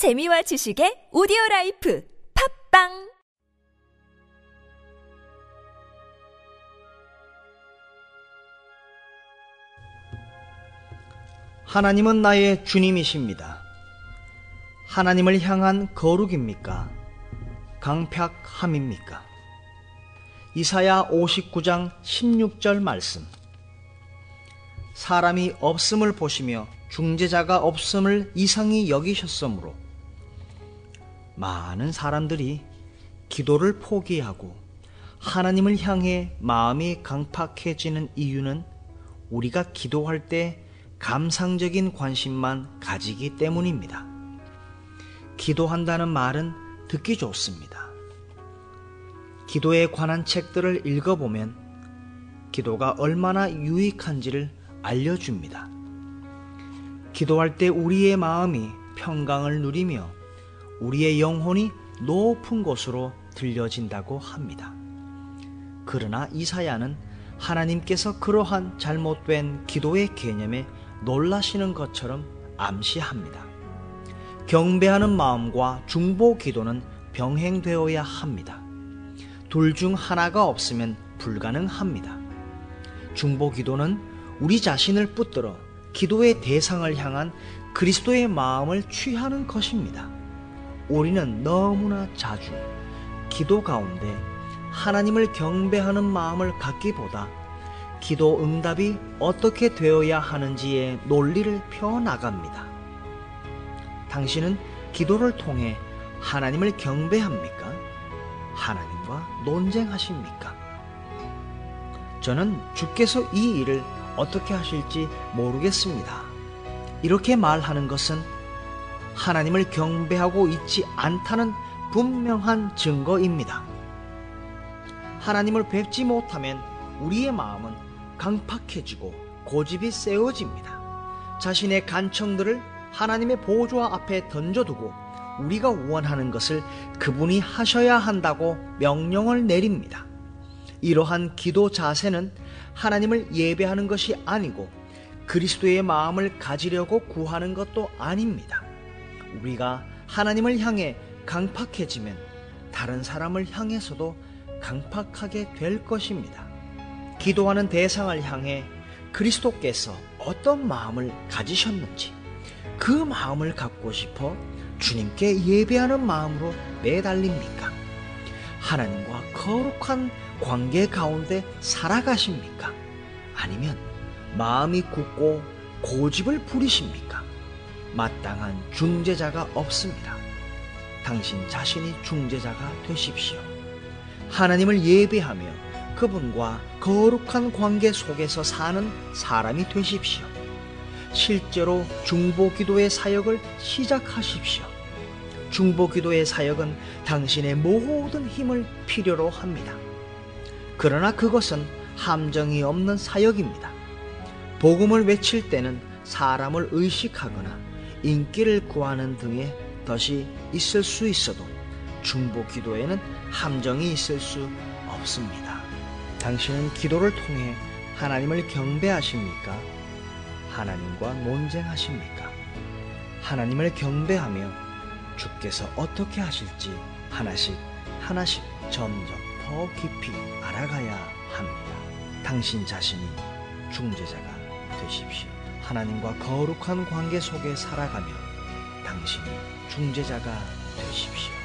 재미와 지식의 오디오 라이프 팟빵 하나님은 나의 주님이십니다. 하나님을 향한 거룩입니까? 강팍함입니까? 이사야 59장 16절 말씀. 사람이 없음을 보시며 중재자가 없음을 이상히 여기셨으므로 많은 사람들이 기도를 포기하고 하나님을 향해 마음이 강팍해지는 이유는 우리가 기도할 때 감상적인 관심만 가지기 때문입니다. 기도한다는 말은 듣기 좋습니다. 기도에 관한 책들을 읽어보면 기도가 얼마나 유익한지를 알려줍니다. 기도할 때 우리의 마음이 평강을 누리며 우리의 영혼이 높은 곳으로 들려진다고 합니다. 그러나 이사야는 하나님께서 그러한 잘못된 기도의 개념에 놀라시는 것처럼 암시합니다. 경배하는 마음과 중보 기도는 병행되어야 합니다. 둘 중 하나가 없으면 불가능합니다. 중보 기도는 우리 자신을 붙들어 기도의 대상을 향한 그리스도의 마음을 취하는 것입니다. 우리는 너무나 자주 기도 가운데 하나님을 경배하는 마음을 갖기보다 기도 응답이 어떻게 되어야 하는지의 논리를 펴나갑니다. 당신은 기도를 통해 하나님을 경배합니까? 하나님과 논쟁하십니까? 저는 주께서 이 일을 어떻게 하실지 모르겠습니다. 이렇게 말하는 것은 하나님을 경배하고 있지 않다는 분명한 증거입니다. 하나님을 뵙지 못하면 우리의 마음은 강팍해지고 고집이 세워집니다. 자신의 간청들을 하나님의 보좌 앞에 던져두고 우리가 원하는 것을 그분이 하셔야 한다고 명령을 내립니다. 이러한 기도 자세는 하나님을 예배하는 것이 아니고 그리스도의 마음을 가지려고 구하는 것도 아닙니다. 우리가 하나님을 향해 강팍해지면 다른 사람을 향해서도 강팍하게 될 것입니다. 기도하는 대상을 향해 그리스도께서 어떤 마음을 가지셨는지 그 마음을 갖고 싶어 주님께 예배하는 마음으로 매달립니까? 하나님과 거룩한 관계 가운데 살아가십니까? 아니면 마음이 굳고 고집을 부리십니까? 마땅한 중재자가 없습니다. 당신 자신이 중재자가 되십시오. 하나님을 예배하며 그분과 거룩한 관계 속에서 사는 사람이 되십시오. 실제로 중보 기도의 사역을 시작하십시오. 중보 기도의 사역은 당신의 모든 힘을 필요로 합니다. 그러나 그것은 함정이 없는 사역입니다. 복음을 외칠 때는 사람을 의식하거나 인기를 구하는 등의 덫이 있을 수 있어도 중보 기도에는 함정이 있을 수 없습니다. 당신은 기도를 통해 하나님을 경배하십니까? 하나님과 논쟁하십니까? 하나님을 경배하며 주께서 어떻게 하실지 하나씩 하나씩 점점 더 깊이 알아가야 합니다. 당신 자신이 중재자가 되십시오. 하나님과 거룩한 관계 속에 살아가며 당신이 중재자가 되십시오.